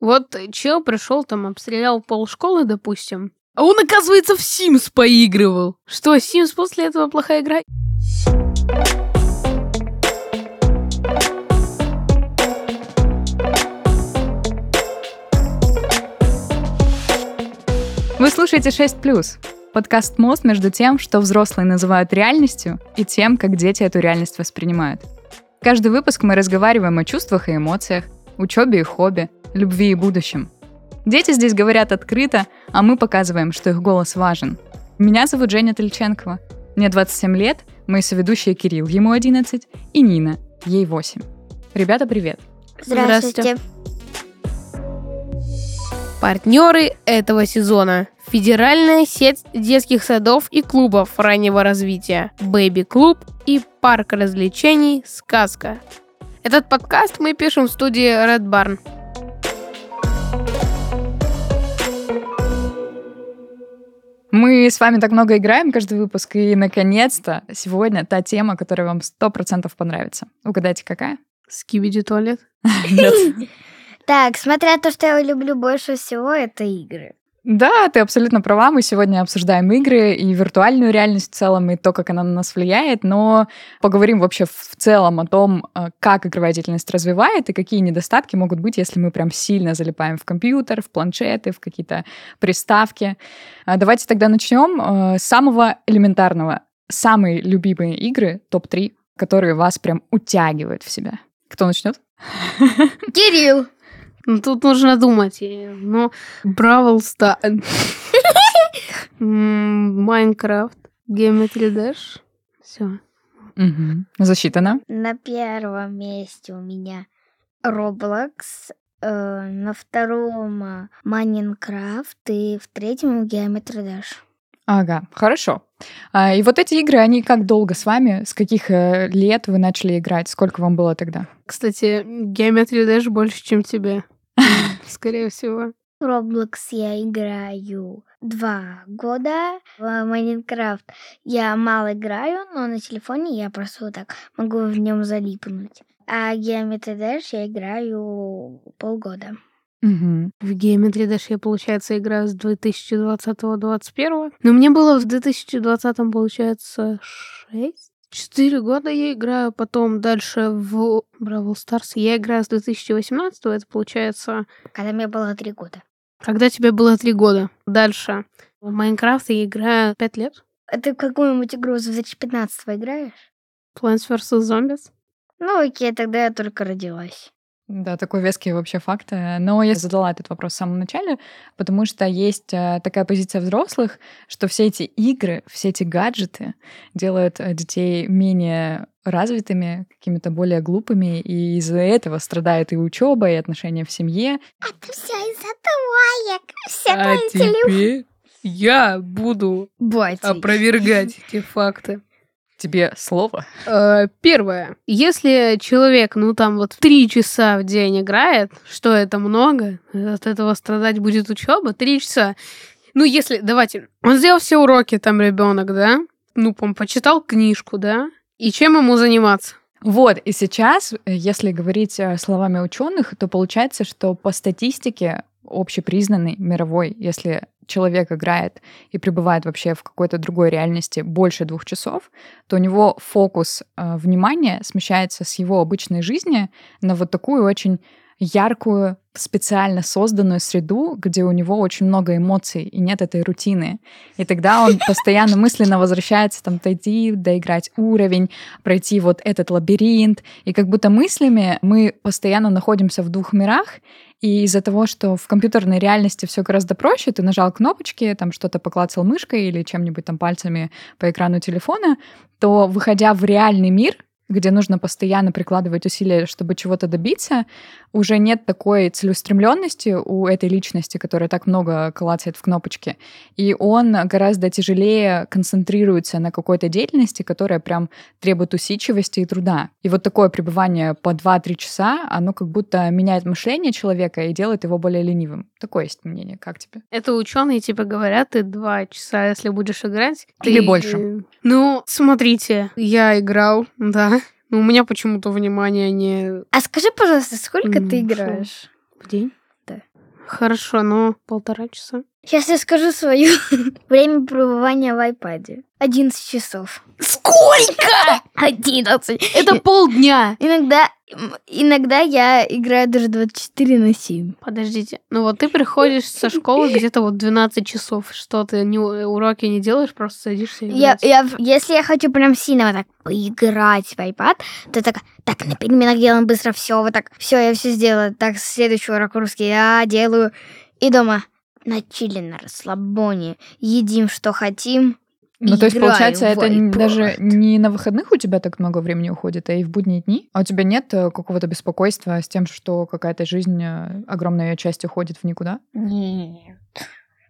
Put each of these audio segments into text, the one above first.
Вот чел пришел там, обстрелял пол школы, допустим, а он, оказывается, в Sims поигрывал. Что, Sims после этого плохая игра? Вы слушаете 6+, подкаст «Мост» между тем, что взрослые называют реальностью, и тем, как дети эту реальность воспринимают. Каждый выпуск мы разговариваем о чувствах и эмоциях, учебе и хобби, любви и будущем. Дети здесь говорят открыто, а мы показываем, что их голос важен. Меня зовут Женя Тельченкова. Мне 27 лет, мои соведущие Кирилл, ему 11, и Нина, ей 8. Ребята, привет. Здравствуйте. Партнеры этого сезона. Федеральная сеть детских садов и клубов раннего развития. Бэби Клуб и парк развлечений «Сказка». Этот подкаст мы пишем в студии Red Barn. Мы с вами так много играем каждый выпуск, и, наконец-то, сегодня та тема, которая вам сто процентов понравится. Угадайте, какая? Скибиди туалет. Нет. Так, смотря то, что я люблю больше всего, это игры. Да, ты абсолютно права. Мы сегодня обсуждаем игры и виртуальную реальность в целом, и то, как она на нас влияет, но поговорим вообще в целом о том, э, как игровая деятельность развивает и какие недостатки могут быть, если мы прям сильно залипаем в компьютер, в планшеты, в какие-то приставки. А Давайте тогда начнем э, с самого элементарного. Самые любимые игры, топ-3, которые вас прям утягивают в себя. Кто начнет? Кирилл! Ну, тут нужно думать. И, Ну, Бравл Стар. Майнкрафт. Geometry Dash. Все. Засчитано. На первом месте у меня Roblox, э, на втором э, Майнкрафт и в третьем Geometry Dash. Ага, хорошо. А, И вот эти игры, они как долго с вами? С каких э, лет вы начали играть? Сколько вам было тогда? Кстати, Geometry Dash больше, чем тебе. Скорее всего. Roblox я играю два года. В Майнкрафт я мало играю, но на телефоне я просто вот так могу в нем залипнуть. А Geometry Dash я играю полгода. Мгм. В Geometry Dash я, получается, играю с 2020-2021. Но мне было в 2020, получается, 6? Четыре года я играю, потом дальше в Бравл Старс. Я играю с 2018, это получается, Когда мне было три года. когда тебе было три года. Дальше в Майнкрафт я играю пять лет. А ты какую-нибудь игру с 2015 играешь? Plants vs. Zombies. Ну окей, тогда я только родилась. Да, такой веский вообще факт. Но я задала этот вопрос в самом начале, потому что есть э, такая позиция взрослых, что все эти игры, все эти гаджеты делают э, детей менее развитыми, какими-то более глупыми, и из-за этого страдает и учеба, и отношения в семье. Это все из-за твоек. Все А теперь я буду Батя. опровергать эти факты. Тебе слово? Э, Первое. Если человек, ну там вот три часа в день играет, что это много, от этого страдать будет учеба, три часа. Ну, если, давайте, он сделал все уроки, там, ребенок, да? Ну, он почитал книжку, да? И чем ему заниматься? Вот, и сейчас, э, если говорить э, словами ученых, то получается, что по статистике общепризнанной, мировой, если человек играет и пребывает вообще в какой-то другой реальности больше двух часов, то у него фокус э, внимания смещается с его обычной жизни на вот такую очень яркую, специально созданную среду, где у него очень много эмоций и нет этой рутины. И тогда он постоянно мысленно возвращается там дойти, доиграть уровень, пройти вот этот лабиринт. И как будто мыслями мы постоянно находимся в двух мирах, и из-за того, что в компьютерной реальности все гораздо проще, ты нажал кнопочки, там что-то поклацал мышкой или чем-нибудь там пальцами по экрану телефона, то выходя в реальный мир, где нужно постоянно прикладывать усилия, чтобы чего-то добиться, уже нет такой целеустремленности у этой личности, которая так много клацает в кнопочки. И он гораздо тяжелее концентрируется на какой-то деятельности, которая прям требует усидчивости и труда. И вот такое пребывание по 2-3 часа, оно как будто меняет мышление человека и делает его более ленивым. Такое есть мнение. Как тебе? Это ученые типа говорят, ты два часа, если будешь играть. Или ты- больше. Ну, смотрите, я играл, да. Но у меня почему-то внимание не А скажи, пожалуйста, сколько ты играешь? в день. Да. Хорошо, ну, полтора часа. Сейчас я скажу свое время пребывания в iPad. 11 часов. Сколько? 11. Это полдня. Иногда, иногда я играю даже 24 на 7. Подождите, ну вот ты приходишь со школы где-то вот 12 часов. Что ты не, уроки не делаешь, просто садишься и Я, я, если я хочу прям сильно вот так поиграть в iPad, то так, так, на переменах делаем быстро все, вот так, все, я все сделала. Так, следующий урок русский я делаю. И дома на чили, на расслабоне, едим, что хотим. Ну, то есть, получается, это даже не на выходных у тебя так много времени уходит, а и в будние дни? А у тебя нет э, какого-то беспокойства с тем, что какая-то жизнь, э, огромная ее часть уходит в никуда? Нет.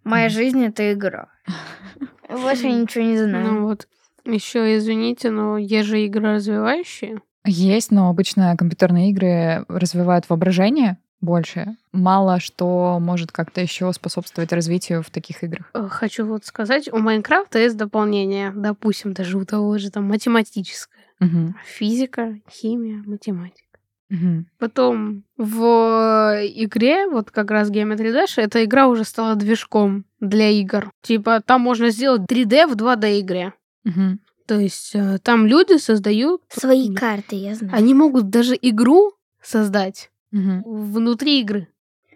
Моя жизнь это игра. Больше ничего не Ну знаю. вот, еще извините, но есть же игры развивающие. Есть, но обычно компьютерные игры развивают воображение больше. Мало что может как-то еще способствовать развитию в таких играх. Э, Хочу вот сказать, у Майнкрафта есть дополнение, допустим, даже у того же там математическое. Мгм. Физика, химия, математика. Потом в игре, вот как раз Geometry Dash, эта игра уже стала движком для игр. Типа там можно сделать 3D в 2D игре. Мгм. То есть э, там люди создают... Свои карты, я знаю. Они могут даже игру создать Мгм. внутри игры.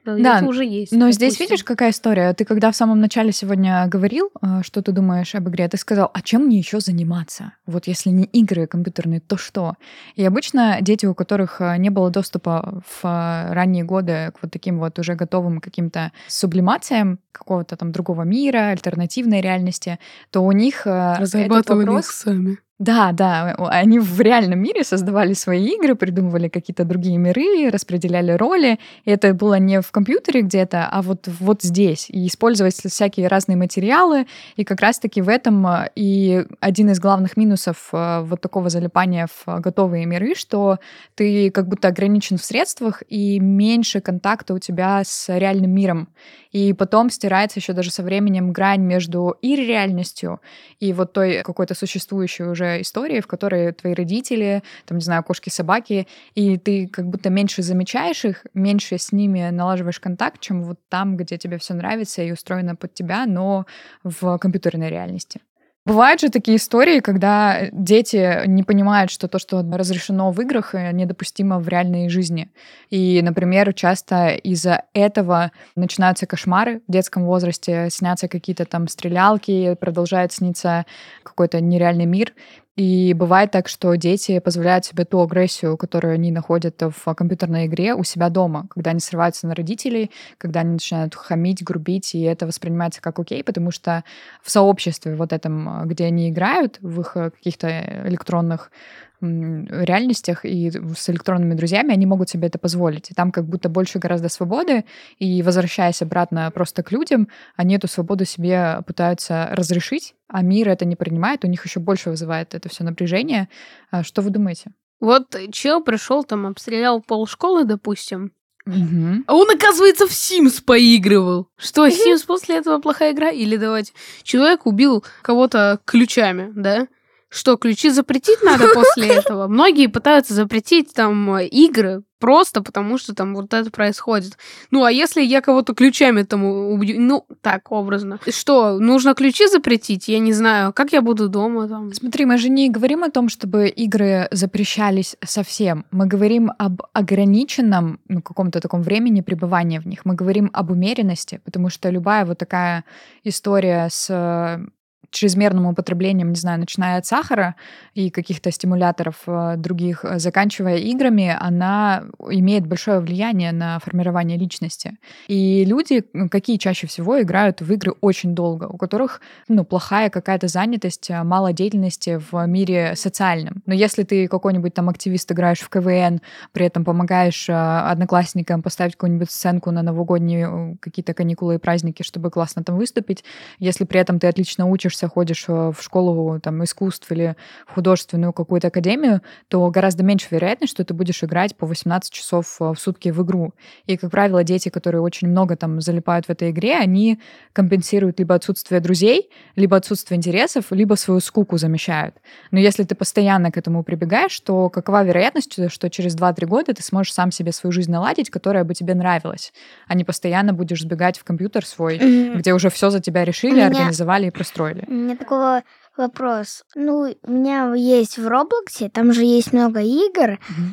Да, Да, это уже есть. Но здесь допустим. видишь, какая история? Ты когда в самом начале сегодня говорил, э, что ты думаешь об игре, ты сказал, а чем мне еще заниматься? Вот если не игры компьютерные, то что? И обычно дети, у которых э, не было доступа в э, ранние годы к вот таким вот уже готовым каким-то сублимациям какого-то там другого мира, альтернативной реальности, то у них э, этот Разрабатывали вопрос... их сами. Да, да, они в реальном мире создавали свои игры, придумывали какие-то другие миры, распределяли роли. И это было не в компьютере где-то, а вот, вот здесь. И использовать всякие разные материалы. И как раз-таки в этом э, и один из главных минусов э, вот такого залипания в готовые миры, что ты как будто ограничен в средствах и меньше контакта у тебя с реальным миром. И потом стирается еще даже со временем грань между и реальностью, и вот той какой-то существующей уже истории, в которой твои родители, там, не знаю, кошки-собаки, и ты как будто меньше замечаешь их, меньше с ними налаживаешь контакт, чем вот там, где тебе все нравится и устроено под тебя, но в компьютерной реальности. Бывают же такие истории, когда дети не понимают, что то, что разрешено в играх, э, недопустимо в реальной жизни. И, например, часто из-за этого начинаются кошмары в детском возрасте, снятся какие-то там стрелялки, продолжает сниться какой-то нереальный мир. И бывает так, что дети позволяют себе ту агрессию, которую они находят в компьютерной игре у себя дома, когда они срываются на родителей, когда они начинают хамить, грубить, и это воспринимается как окей, потому что в сообществе вот этом, где они играют, в их э, каких-то электронных м, реальностях и с электронными друзьями, они могут себе это позволить. И там как будто больше гораздо свободы, и возвращаясь обратно просто к людям, они эту свободу себе пытаются разрешить, а мир это не принимает, у них еще больше вызывает это все напряжение. А Что вы думаете? Вот чел пришел там, обстрелял пол школы, допустим, Мгм. А он, оказывается, в Sims поигрывал. Что, Sims после этого плохая игра? Или давайте... Человек убил кого-то ключами, да? Что, ключи запретить надо после этого? Многие пытаются запретить там э, игры просто потому, что там вот это происходит. Ну, а если я кого-то ключами там убью? Ну, так, образно. Что, нужно ключи запретить? Я не знаю. Как я буду дома там? Смотри, мы же не говорим о том, чтобы игры запрещались совсем. Мы говорим об ограниченном, ну, каком-то таком времени пребывания в них. Мы говорим об умеренности, потому что любая вот такая история с э, чрезмерным употреблением, не знаю, начиная от сахара и каких-то стимуляторов э, других, э, заканчивая играми, она имеет большое влияние на формирование личности. И люди, какие чаще всего играют в игры очень долго, у которых ну, плохая какая-то занятость, а, мало деятельности в мире социальном. Но если ты какой-нибудь там активист, играешь в КВН, при этом помогаешь одноклассникам поставить какую-нибудь сценку на новогодние э, какие-то каникулы и праздники, чтобы классно там выступить, если при этом ты отлично учишься, учишься, ходишь э, в школу там, искусств или в художественную какую-то академию, то гораздо меньше вероятность, что ты будешь играть по 18 часов э, в сутки в игру. И, как правило, дети, которые очень много там залипают в этой игре, они компенсируют либо отсутствие друзей, либо отсутствие интересов, либо свою скуку замещают. Но если ты постоянно к этому прибегаешь, то какова вероятность, что через 2-3 года ты сможешь сам себе свою жизнь наладить, которая бы тебе нравилась, а не постоянно будешь сбегать в компьютер свой, mm-hmm. где уже все за тебя решили, меня... организовали и простроили. У меня такого вопрос. Ну, у меня есть в Роблоксе, там же есть много игр, mm-hmm.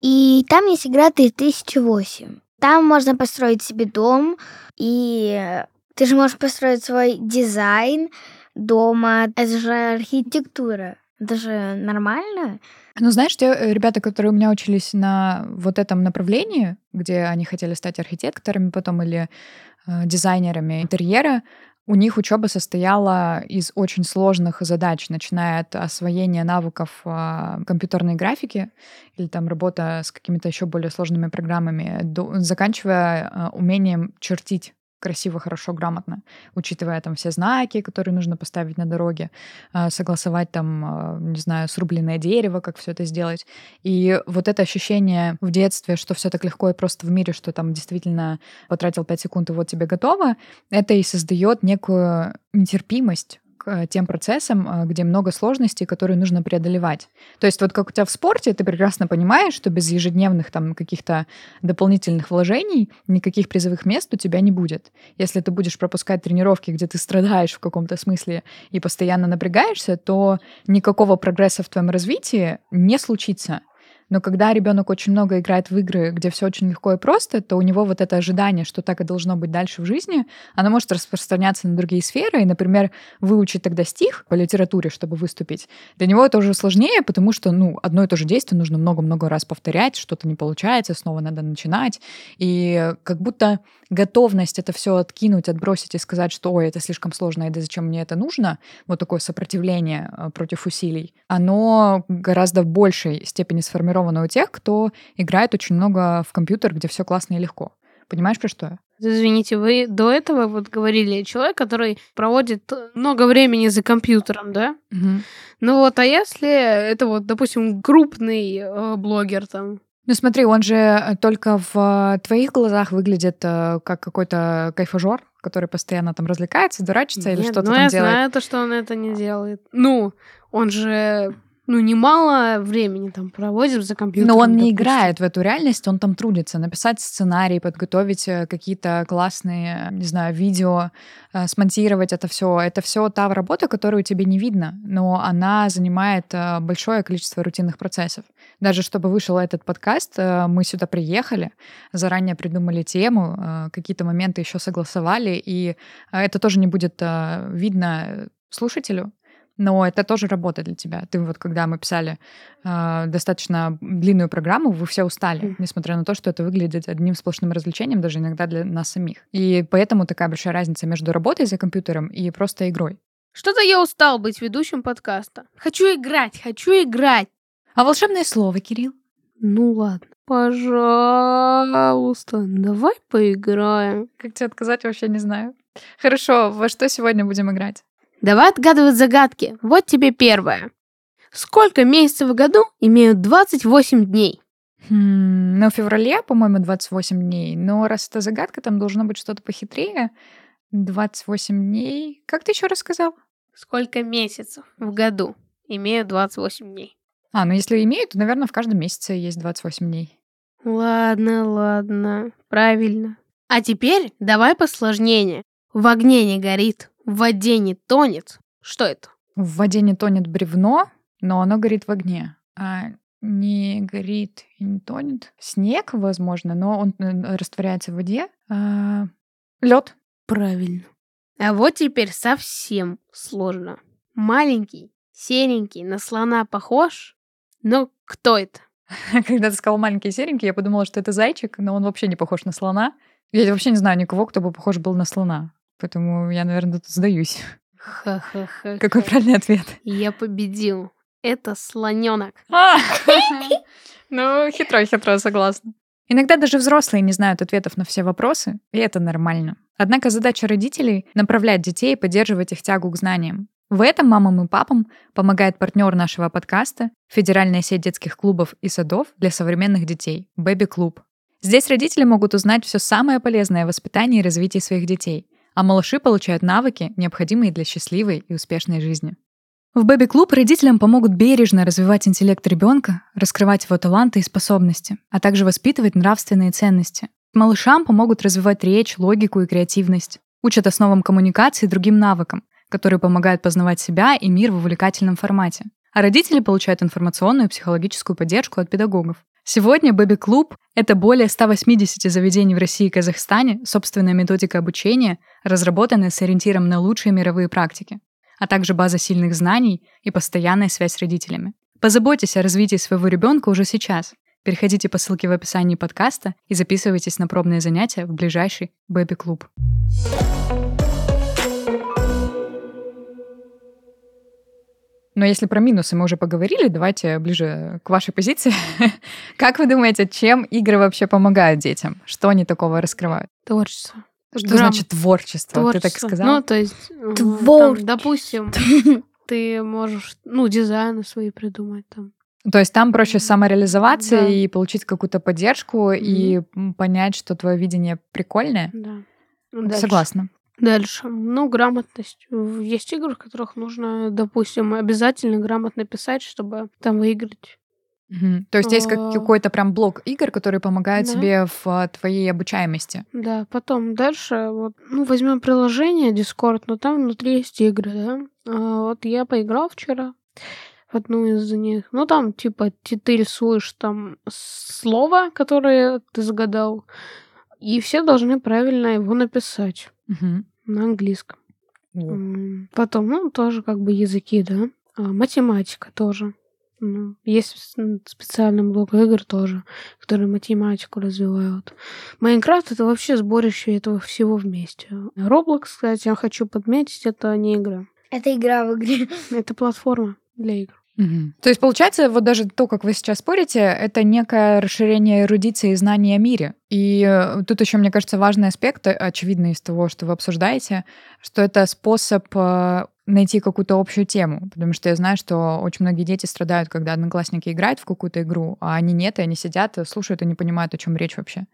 и там есть игра 3008. Там можно построить себе дом, и ты же можешь построить свой дизайн дома. Это же архитектура. Это же нормально. Ну, знаешь, те э, ребята, которые у меня учились на вот этом направлении, где они хотели стать архитекторами потом или э, дизайнерами интерьера, у них учеба состояла из очень сложных задач, начиная от освоения навыков э, компьютерной графики или там работа с какими-то еще более сложными программами, заканчивая э, умением чертить красиво, хорошо, грамотно, учитывая там все знаки, которые нужно поставить на дороге, а, согласовать там, а, не знаю, срубленное дерево, как все это сделать. И вот это ощущение в детстве, что все так легко и просто в мире, что там действительно потратил 5 секунд и вот тебе готово, это и создает некую нетерпимость к тем процессам, а, где много сложностей, которые нужно преодолевать. То есть вот как у тебя в спорте, ты прекрасно понимаешь, что без ежедневных там каких-то дополнительных вложений никаких призовых мест у тебя не будет. Если ты будешь пропускать тренировки, где ты страдаешь в каком-то смысле и постоянно напрягаешься, то никакого прогресса в твоем развитии не случится. Но когда ребенок очень много играет в игры, где все очень легко и просто, то у него вот это ожидание, что так и должно быть дальше в жизни, оно может распространяться на другие сферы. И, например, выучить тогда стих по литературе, чтобы выступить, для него это уже сложнее, потому что, ну, одно и то же действие нужно много-много раз повторять, что-то не получается, снова надо начинать. И как будто готовность это все откинуть, отбросить и сказать, что, ой, это слишком сложно, и да зачем мне это нужно, вот такое сопротивление э, против усилий, оно гораздо в большей степени сформировано сформировано у тех, кто играет очень много в компьютер, где все классно и легко. Понимаешь, про что я? Извините, вы до этого вот говорили человек, который проводит много времени за компьютером, да? Угу. Ну вот, а если это вот, допустим, крупный э, блогер там, ну смотри, он же только в твоих глазах выглядит э, как какой-то кайфажор, который постоянно там развлекается, дурачится Нет, или что-то ну там я делает. знаю то, что он это не делает. Ну, он же ну, немало времени там проводим за компьютером. Но он допустим. не играет в эту реальность, он там трудится. Написать сценарий, подготовить э, какие-то классные, не знаю, видео, э, смонтировать это все. Это все та работа, которую тебе не видно, но она занимает э, большое количество рутинных процессов. Даже чтобы вышел этот подкаст, мы сюда приехали, заранее придумали тему, какие-то моменты еще согласовали, и это тоже не будет видно слушателю, но это тоже работа для тебя. Ты вот, когда мы писали э, достаточно длинную программу, вы все устали, mm. несмотря на то, что это выглядит одним сплошным развлечением, даже иногда для нас самих. И поэтому такая большая разница между работой за компьютером и просто игрой. Что-то я устал быть ведущим подкаста. Хочу играть, хочу играть. А волшебное слово, Кирилл? Ну ладно. Пожалуйста, давай поиграем. Как тебе отказать, вообще не знаю. Хорошо, во что сегодня будем играть? Давай отгадывать загадки. Вот тебе первое. Сколько месяцев в году имеют 28 дней? Хм, ну, в феврале, по-моему, 28 дней. Но раз это загадка, там должно быть что-то похитрее. 28 дней. Как ты еще рассказал? Сколько месяцев в году имеют 28 дней? А, ну если имеют, то, наверное, в каждом месяце есть 28 дней. Ладно, ладно. Правильно. А теперь давай посложнее. В огне не горит, в воде не тонет. Что это? В воде не тонет бревно, но оно горит в огне. А не горит и не тонет. Снег, возможно, но он э, растворяется в воде. А... Лед. Правильно. А вот теперь совсем сложно. Маленький, серенький, на слона похож, но кто это? Когда ты сказал маленький серенький, я подумала, что это зайчик, но он вообще не похож на слона. Я вообще не знаю никого, кто бы похож был на слона. Поэтому я, наверное, тут сдаюсь. Ха-ха-ха. Какой правильный ответ? Я победил. Это слоненок. Ну, хитро-хитро, согласна. Иногда даже взрослые не знают ответов на все вопросы, и это нормально. Однако задача родителей — направлять детей и поддерживать их тягу к знаниям. В этом мамам и папам помогает партнер нашего подкаста — Федеральная сеть детских клубов и садов для современных детей — Baby Club. Здесь родители могут узнать все самое полезное о воспитании и развитии своих детей, а малыши получают навыки, необходимые для счастливой и успешной жизни. В Club родителям помогут бережно развивать интеллект ребенка, раскрывать его таланты и способности, а также воспитывать нравственные ценности. Малышам помогут развивать речь, логику и креативность. Учат основам коммуникации и другим навыкам, которые помогают познавать себя и мир в увлекательном формате. А родители получают информационную и психологическую поддержку от педагогов. Сегодня Baby Club — это более 180 заведений в России и Казахстане, собственная методика обучения, разработанная с ориентиром на лучшие мировые практики, а также база сильных знаний и постоянная связь с родителями. Позаботьтесь о развитии своего ребенка уже сейчас. Переходите по ссылке в описании подкаста и записывайтесь на пробные занятия в ближайший Baby Club. Но если про минусы мы уже поговорили, давайте ближе к вашей позиции. как вы думаете, чем игры вообще помогают детям? Что они такого раскрывают? Творчество. Что Грамм. значит творчество? творчество? Ты так сказала? Ну, то есть, Творчество. Там, допустим, ты можешь, ну, дизайны свои придумать там. То есть там проще самореализоваться да. и получить какую-то поддержку mm-hmm. и понять, что твое видение прикольное. Да. Дальше. Согласна. Дальше. Ну, грамотность. Есть игры, в которых нужно, допустим, обязательно грамотно писать, чтобы там выиграть. Угу. То есть есть а... какой-то прям блок игр, который помогает да. тебе в а, твоей обучаемости. Да, потом дальше, вот, ну, возьмем приложение Discord, но там внутри есть игры, да. А, вот я поиграл вчера в одну из них. Ну, там, типа, ты, ты рисуешь там слово, которое ты загадал, и все должны правильно его написать угу. На английском. О. Потом, ну, тоже как бы языки, да. А, математика тоже. Ну, есть специальный блок игр тоже, которые математику развивают. Майнкрафт — это вообще сборище этого всего вместе. Roblox, кстати, я хочу подметить, это не игра. Это игра в игре. Это платформа для игр. Угу. То есть, получается, вот даже то, как вы сейчас спорите, это некое расширение эрудиции и знаний о мире. И э, тут еще, мне кажется, важный аспект, э, очевидно из того, что вы обсуждаете, что это способ э, найти какую-то общую тему. Потому что я знаю, что очень многие дети страдают, когда одноклассники играют в какую-то игру, а они нет, и они сидят, слушают и не понимают, о чем речь вообще.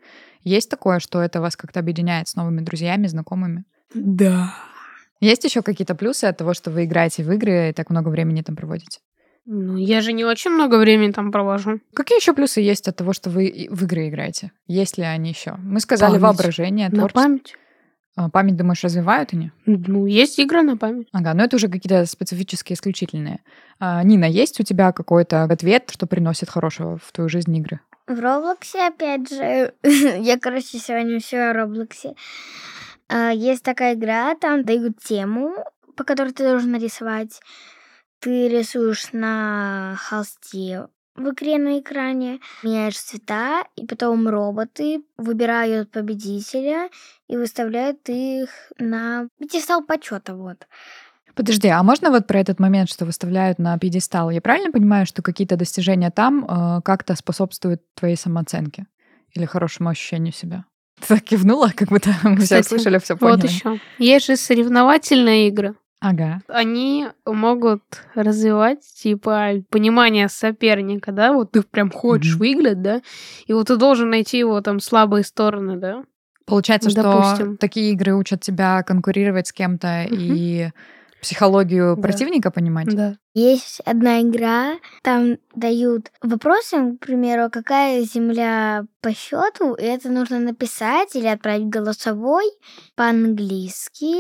Есть такое, что это вас как-то объединяет с новыми друзьями, знакомыми? Да. Есть еще какие-то плюсы от того, что вы играете в игры и так много времени там проводите? Ну, я же не очень много времени там провожу. Какие еще плюсы есть от того, что вы в игры играете? Есть ли они еще? Мы сказали память. воображение, творчество. На память. А, память, думаешь, развивают они? Ну, есть игры на память. Ага, но это уже какие-то специфические, исключительные. А, Нина, есть у тебя какой-то ответ, что приносит хорошего в твою жизнь игры? В Роблоксе, опять же, я, короче, сегодня все о Роблоксе. А, есть такая игра, там дают тему, по которой ты должен нарисовать ты рисуешь на холсте в игре на экране, меняешь цвета, и потом роботы выбирают победителя и выставляют их на пьедестал почета. Вот. Подожди, а можно вот про этот момент, что выставляют на пьедестал? Я правильно понимаю, что какие-то достижения там э, как-то способствуют твоей самооценке или хорошему ощущению себя? Ты так кивнула, как будто мы Кстати, все слышали, все поняли. Вот еще. Есть же соревновательные игры. Ага. Они могут развивать, типа, понимание соперника, да, вот ты прям хочешь mm-hmm. выиграть, да, и вот ты должен найти его там слабые стороны, да. Получается, Допустим. что такие игры учат тебя конкурировать с кем-то mm-hmm. и психологию да. противника понимать? Да. Есть одна игра, там дают вопросы, к примеру, какая земля по счету, и это нужно написать или отправить голосовой по-английски.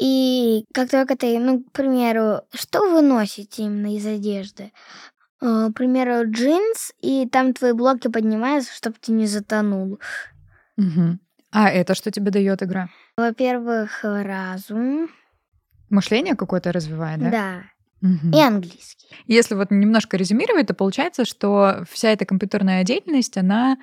И как только ты, ну, к примеру, что вы носите именно из одежды? Э, к примеру, джинс, и там твои блоки поднимаются, чтобы ты не затонул. Угу. А это что тебе дает игра? Во-первых, разум. Мышление какое-то развивает, да? Да. Угу. И английский. Если вот немножко резюмировать, то получается, что вся эта компьютерная деятельность, она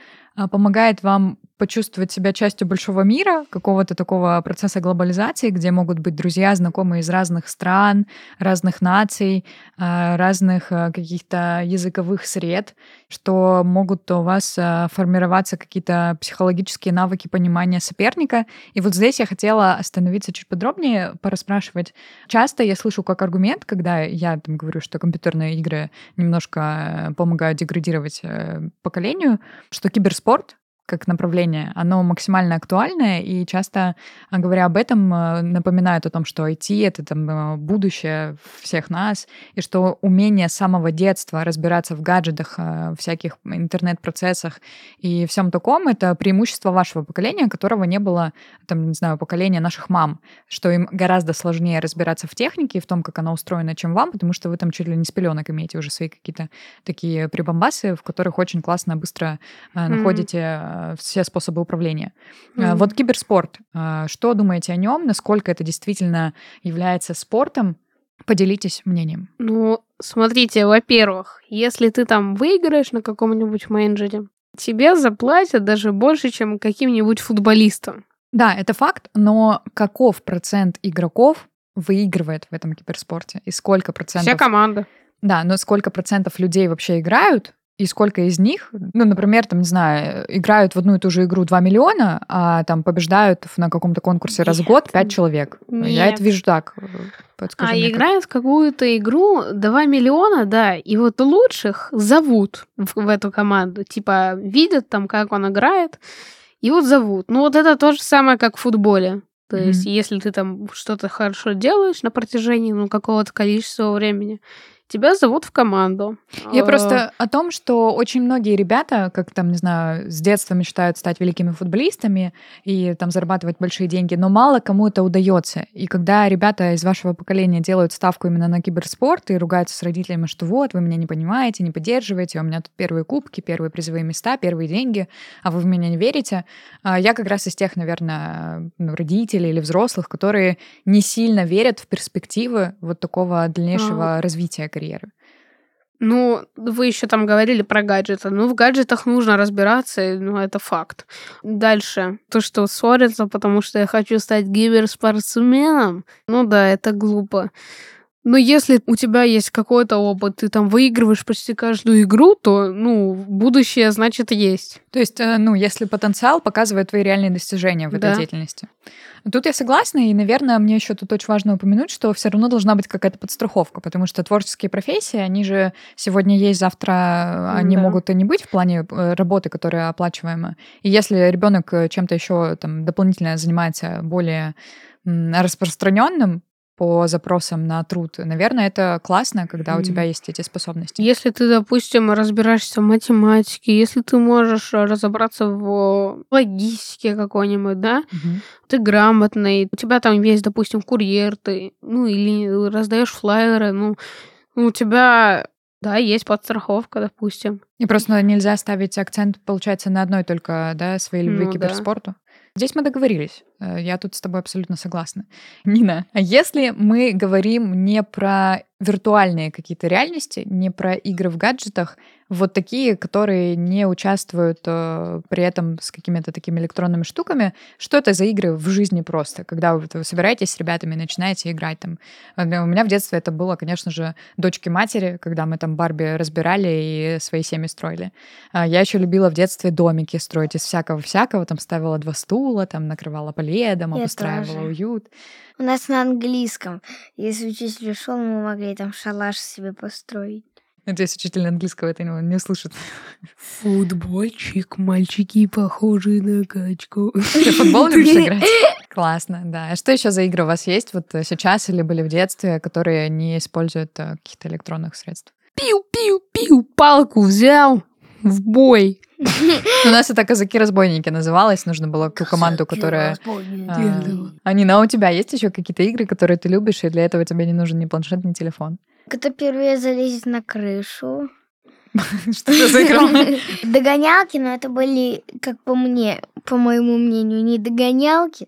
помогает вам почувствовать себя частью большого мира, какого-то такого процесса глобализации, где могут быть друзья, знакомые из разных стран, разных наций, а, разных а, каких-то языковых сред, что могут у вас формироваться какие-то психологические навыки понимания соперника. И вот здесь я хотела остановиться чуть подробнее, пораспрашивать. Часто я слышу как аргумент, когда я там говорю, что компьютерные игры немножко э, помогают деградировать э, поколению, что киберспорт sport. Как направление, оно максимально актуальное, и часто, а, говоря об этом, э, напоминают о том, что IT — это там э, будущее всех нас, и что умение с самого детства разбираться в гаджетах, всяких интернет-процессах и всем таком — это преимущество вашего поколения, которого не было, там, не знаю, поколения наших мам, что им гораздо сложнее разбираться в технике и в том, как она устроена, чем вам, потому что вы там чуть ли не с пеленок имеете уже свои какие-то такие прибамбасы, в которых очень классно, быстро находите все способы управления. Mm-hmm. Вот киберспорт. Э, что думаете о нем? Насколько это действительно является спортом? Поделитесь мнением. Ну, смотрите, во-первых, если ты там выиграешь на каком-нибудь менеджере, тебе заплатят даже больше, чем каким-нибудь футболистам. Да, это факт, но каков процент игроков выигрывает в этом киберспорте? И сколько процентов... Вся команда. Да, но сколько процентов людей вообще играют и сколько из них, ну, например, там, не знаю, играют в одну и ту же игру 2 миллиона, а там побеждают на каком-то конкурсе раз в год 5 человек. Нет. Я это вижу так. Подскажи а мне, играют как... в какую-то игру 2 миллиона, да, и вот лучших зовут в, в эту команду. Типа, видят там, как он играет, и вот зовут. Ну, вот это то же самое, как в футболе. То mm-hmm. есть, если ты там что-то хорошо делаешь на протяжении ну, какого-то количества времени, тебя зовут в команду. Я просто о том, что очень многие ребята, как там, не знаю, с детства мечтают стать великими футболистами и там зарабатывать большие деньги, но мало кому это удается. И когда ребята из вашего поколения делают ставку именно на киберспорт и ругаются с родителями, что вот, вы меня не понимаете, не поддерживаете, у меня тут первые кубки, первые призовые места, первые деньги, а вы в меня не верите. А я как раз из тех, наверное, ну, родителей или взрослых, которые не сильно верят в перспективы вот такого дальнейшего а. развития карьеры. Ну, вы еще там говорили про гаджеты. Ну, в гаджетах нужно разбираться, ну, это факт. Дальше. То, что ссорятся, потому что я хочу стать гиберспортсменом. Ну да, это глупо. Но если у тебя есть какой-то опыт, ты там выигрываешь почти каждую игру, то, ну, будущее, значит, есть. То есть, э, ну, если потенциал показывает твои реальные достижения в этой да. деятельности. Тут я согласна, и, наверное, мне еще тут очень важно упомянуть, что все равно должна быть какая-то подстраховка, потому что творческие профессии, они же сегодня есть, завтра они да. могут и не быть в плане э, работы, которая оплачиваема. И если ребенок э, чем-то еще там дополнительно занимается более распространенным, по запросам на труд. Наверное, это классно, когда mm. у тебя есть эти способности. Если ты, допустим, разбираешься в математике, если ты можешь разобраться в логистике какой-нибудь, да, mm-hmm. ты грамотный, у тебя там есть, допустим, курьер, ты, ну, или раздаешь флайеры, ну, у тебя да, есть подстраховка, допустим. И просто нельзя ставить акцент, получается, на одной только, да, своей любви ну, к киберспорту. Да. Здесь мы договорились. Э, я тут с тобой абсолютно согласна. Нина, а если мы говорим не про виртуальные какие-то реальности, не про игры в гаджетах, вот такие, которые не участвуют э, при этом с какими-то такими электронными штуками. Что это за игры в жизни просто, когда вы, вы собираетесь с ребятами и начинаете играть там? У меня в детстве это было, конечно же, дочки матери, когда мы там Барби разбирали и свои семьи строили. А я еще любила в детстве домики строить из всякого-всякого, там ставила два стула, там накрывала пледом, обустраивала уют. У нас на английском, если учитель ушел, мы могли там шалаш себе построить. Надеюсь, учитель английского это не услышит. Футбольчик, мальчики похожие на качку. Ты футбол любишь играть? Классно, да. А что еще за игры у вас есть вот сейчас или были в детстве, которые не используют э, каких-то электронных средств? Пиу-пиу-пиу, палку взял в бой. У нас это казаки-разбойники называлось. Нужно было ту команду, которая... А, а Нина, а у тебя есть еще какие-то игры, которые ты любишь, и для этого тебе не нужен ни планшет, ни телефон? Кто первый залезет на крышу. Что это за игра? Догонялки, но это были, как по мне, по моему мнению, не догонялки.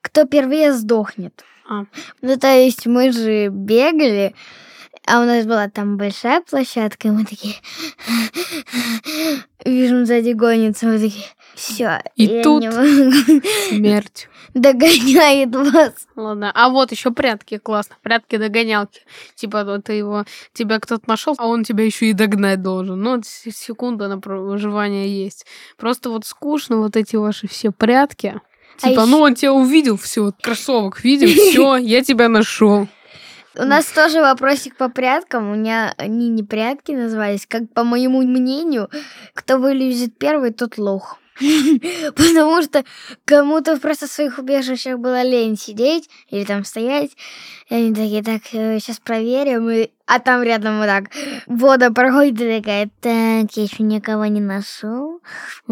Кто первее сдохнет. А. Ну, то есть мы же бегали, А у нас была там большая площадка, и мы такие... Вижу, сзади гонится, мы такие... Все. И тут смерть. Догоняет вас. Ладно. А вот еще прятки классно. Прятки догонялки. Типа вот ты его, тебя кто-то нашел, а он тебя еще и догнать должен. Ну, секунда на выживание есть. Просто вот скучно вот эти ваши все прятки. А типа, а ну он тебя увидел, все, кроссовок видел, все, я тебя нашел. У нас тоже вопросик по пряткам. У меня они не прятки назывались. Как по моему мнению, кто вылезет первый, тот лох. Потому что кому-то просто в своих убежищах было лень сидеть или там стоять. И они такие, так, сейчас э, проверим. И... А там рядом вот так вода проходит и такая, так, я еще никого не нашел.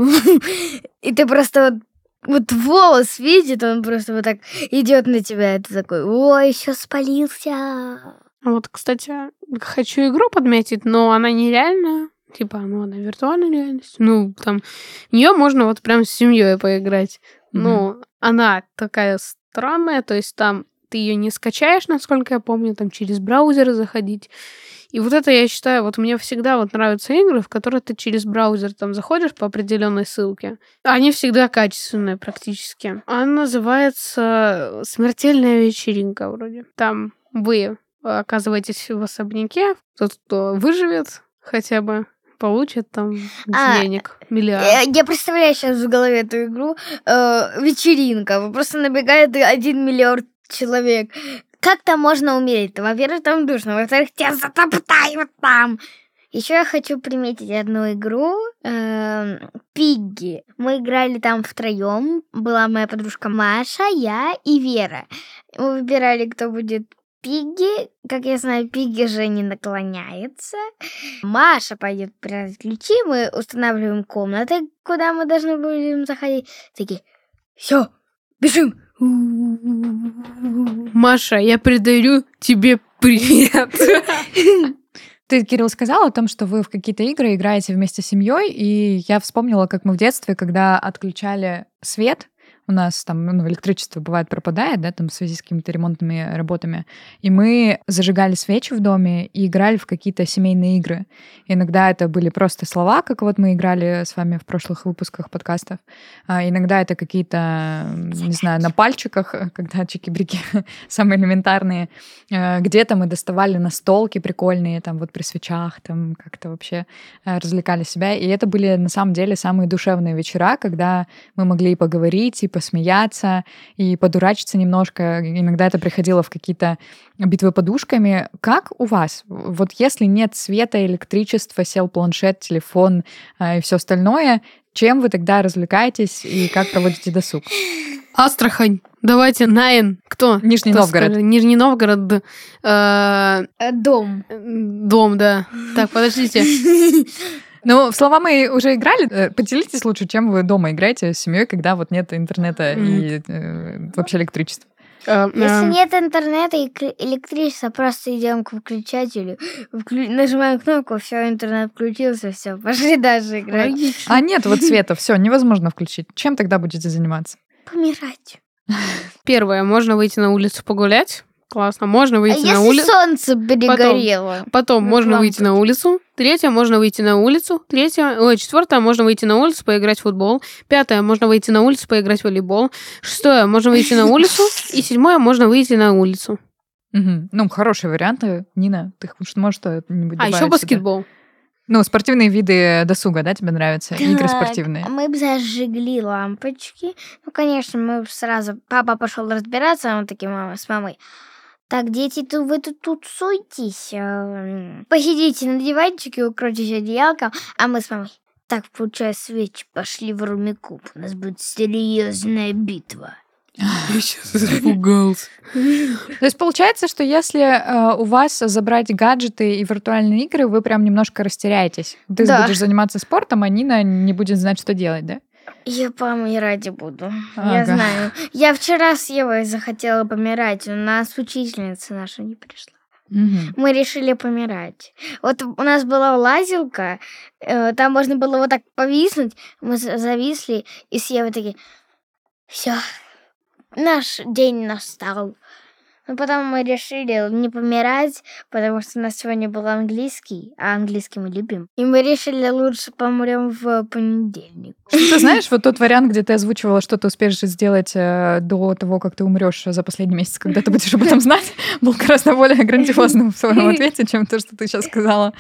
И ты просто вот вот волос видит, он просто вот так идет на тебя, это такой, ой, еще спалился. Вот, кстати, хочу игру подметить, но она нереальная. Типа, ну, она виртуальная реальность. Ну, там, в нее можно вот прям с семьей поиграть. Mm-hmm. Ну, она такая странная, то есть там ты ее не скачаешь, насколько я помню, там через браузер заходить. И вот это я считаю, вот мне всегда вот нравятся игры, в которые ты через браузер там заходишь по определенной ссылке. Они всегда качественные практически. Она называется «Смертельная вечеринка» вроде. Там вы оказываетесь в особняке, тот, кто выживет хотя бы, получит там а, денег миллиард. Я, я представляю сейчас в голове эту игру. Э, вечеринка. Просто набегает один миллиард человек. Как там можно умереть? Во-первых, там душно, во-вторых, тебя затоптают там. Еще я хочу приметить одну игру э, Пигги. Мы играли там втроем. Была моя подружка Маша, я и Вера. Мы выбирали, кто будет Пигги. Как я знаю, Пигги же не наклоняется. Маша пойдет прятать ключи. Мы устанавливаем комнаты, куда мы должны будем заходить. Такие, все, бежим. Маша, я передаю тебе привет. Ты, Кирилл, сказал о том, что вы в какие-то игры играете вместе с семьей, и я вспомнила, как мы в детстве, когда отключали свет, у нас там ну, электричество бывает пропадает, да, там в связи с какими-то ремонтными работами. И мы зажигали свечи в доме и играли в какие-то семейные игры. Иногда это были просто слова, как вот мы играли с вами в прошлых выпусках подкастов. А иногда это какие-то, не знаю, на пальчиках, когда чики-брики самые элементарные. А, где-то мы доставали настолки прикольные, там вот при свечах, там как-то вообще а, развлекали себя. И это были на самом деле самые душевные вечера, когда мы могли поговорить, и посмеяться и подурачиться немножко. Иногда это приходило в какие-то битвы подушками. Как у вас? Вот если нет света, электричества, сел планшет, телефон э, и все остальное, чем вы тогда развлекаетесь и как проводите досуг? Астрахань. Давайте, Найн. Кто? Нижний Кто Новгород. Скажет? Нижний Новгород. Э, э, дом. Дом, да. Так, подождите. Ну, в слова мы уже играли. Э, поделитесь лучше, чем вы дома играете с семьей, когда вот нет интернета и э, вообще электричества. Uh, Если uh... нет интернета и электричества, просто идем к выключателю, вклю... нажимаем кнопку, все, интернет включился, все, пошли дальше играть. Логично. А нет вот света, все, невозможно включить. Чем тогда будете заниматься? Помирать. Первое, можно выйти на улицу погулять. Классно. Можно выйти а на улицу. солнце перегорело. Потом, потом можно выйти на улицу. Третье, можно выйти на улицу. Третье, ой, четвертое, можно выйти на улицу, поиграть в футбол. Пятое, можно выйти на улицу, поиграть в волейбол. Шестое, можно выйти на улицу. И седьмое, можно выйти на улицу. Ну, хорошие варианты. Нина, ты можешь что-нибудь А еще баскетбол. Ну, спортивные виды досуга, да, тебе нравятся? Так, Игры спортивные. Мы бы зажигли лампочки. Ну, конечно, мы сразу... Папа пошел разбираться, он таким мама, с мамой. Так, дети, то вы тут тусуйтесь. Э, посидите на диванчике, укройтесь одеялком, а мы с мамой. Так, включая свечи, пошли в Румикуб. У нас будет серьезная битва. Я сейчас испугался. То есть получается, что если э, у вас забрать гаджеты и виртуальные игры, вы прям немножко растеряетесь. Ты да. будешь заниматься спортом, а Нина не будет знать, что делать, да? Я помирать буду. Ага. Я знаю. Я вчера с Евой захотела помирать, у нас учительница наша не пришла. Угу. Мы решили помирать. Вот у нас была лазилка, э, там можно было вот так повиснуть. Мы зависли, и с Евой такие, все, наш день настал. Но потом мы решили не помирать, потому что у нас сегодня был английский, а английский мы любим. И мы решили лучше помрем в понедельник. Ты знаешь, вот тот вариант, где ты озвучивала, что ты успеешь сделать э, до того, как ты умрешь за последний месяц, когда ты будешь об этом знать, был гораздо более грандиозным в своем ответе, чем то, что ты сейчас сказала.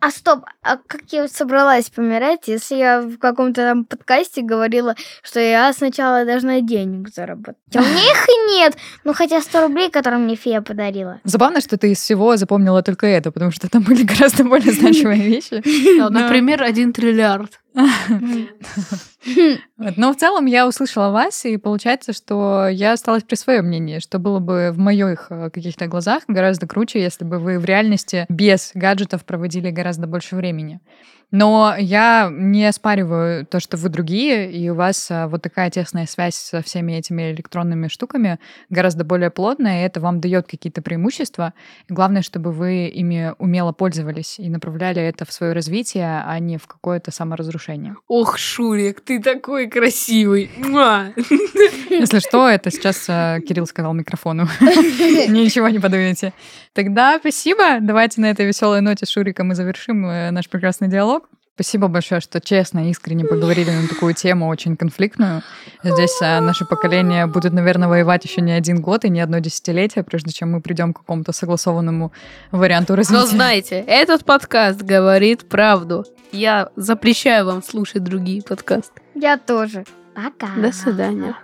А стоп, а как я собралась помирать, если я в каком-то там подкасте говорила, что я сначала должна денег заработать? А у меня их и нет. Ну, хотя 100 рублей, которые мне фея подарила. Забавно, что ты из всего запомнила только это, потому что там были гораздо более значимые вещи. Например, один триллиард. Но в целом я услышала вас, и получается, что я осталась при своем мнении, что было бы в моих э, каких-то глазах гораздо круче, если бы вы в реальности без гаджетов проводили гораздо больше времени. Но я не оспариваю то, что вы другие, и у вас а, вот такая тесная связь со всеми этими электронными штуками гораздо более плотная, и это вам дает какие-то преимущества. И главное, чтобы вы ими умело пользовались и направляли это в свое развитие, а не в какое-то саморазрушение. Ох, Шурик, ты такой красивый. Если что, это сейчас а, Кирилл сказал микрофону. Ничего не подумайте. Тогда спасибо. Давайте на этой веселой ноте с Шуриком мы завершим э, наш прекрасный диалог. Спасибо большое, что честно, искренне поговорили на такую тему, очень конфликтную. Здесь а, наше поколение будет, наверное, воевать еще не один год и не одно десятилетие, прежде чем мы придем к какому-то согласованному варианту развития. Но знаете, этот подкаст говорит правду. Я запрещаю вам слушать другие подкасты. Я тоже. Пока. До свидания.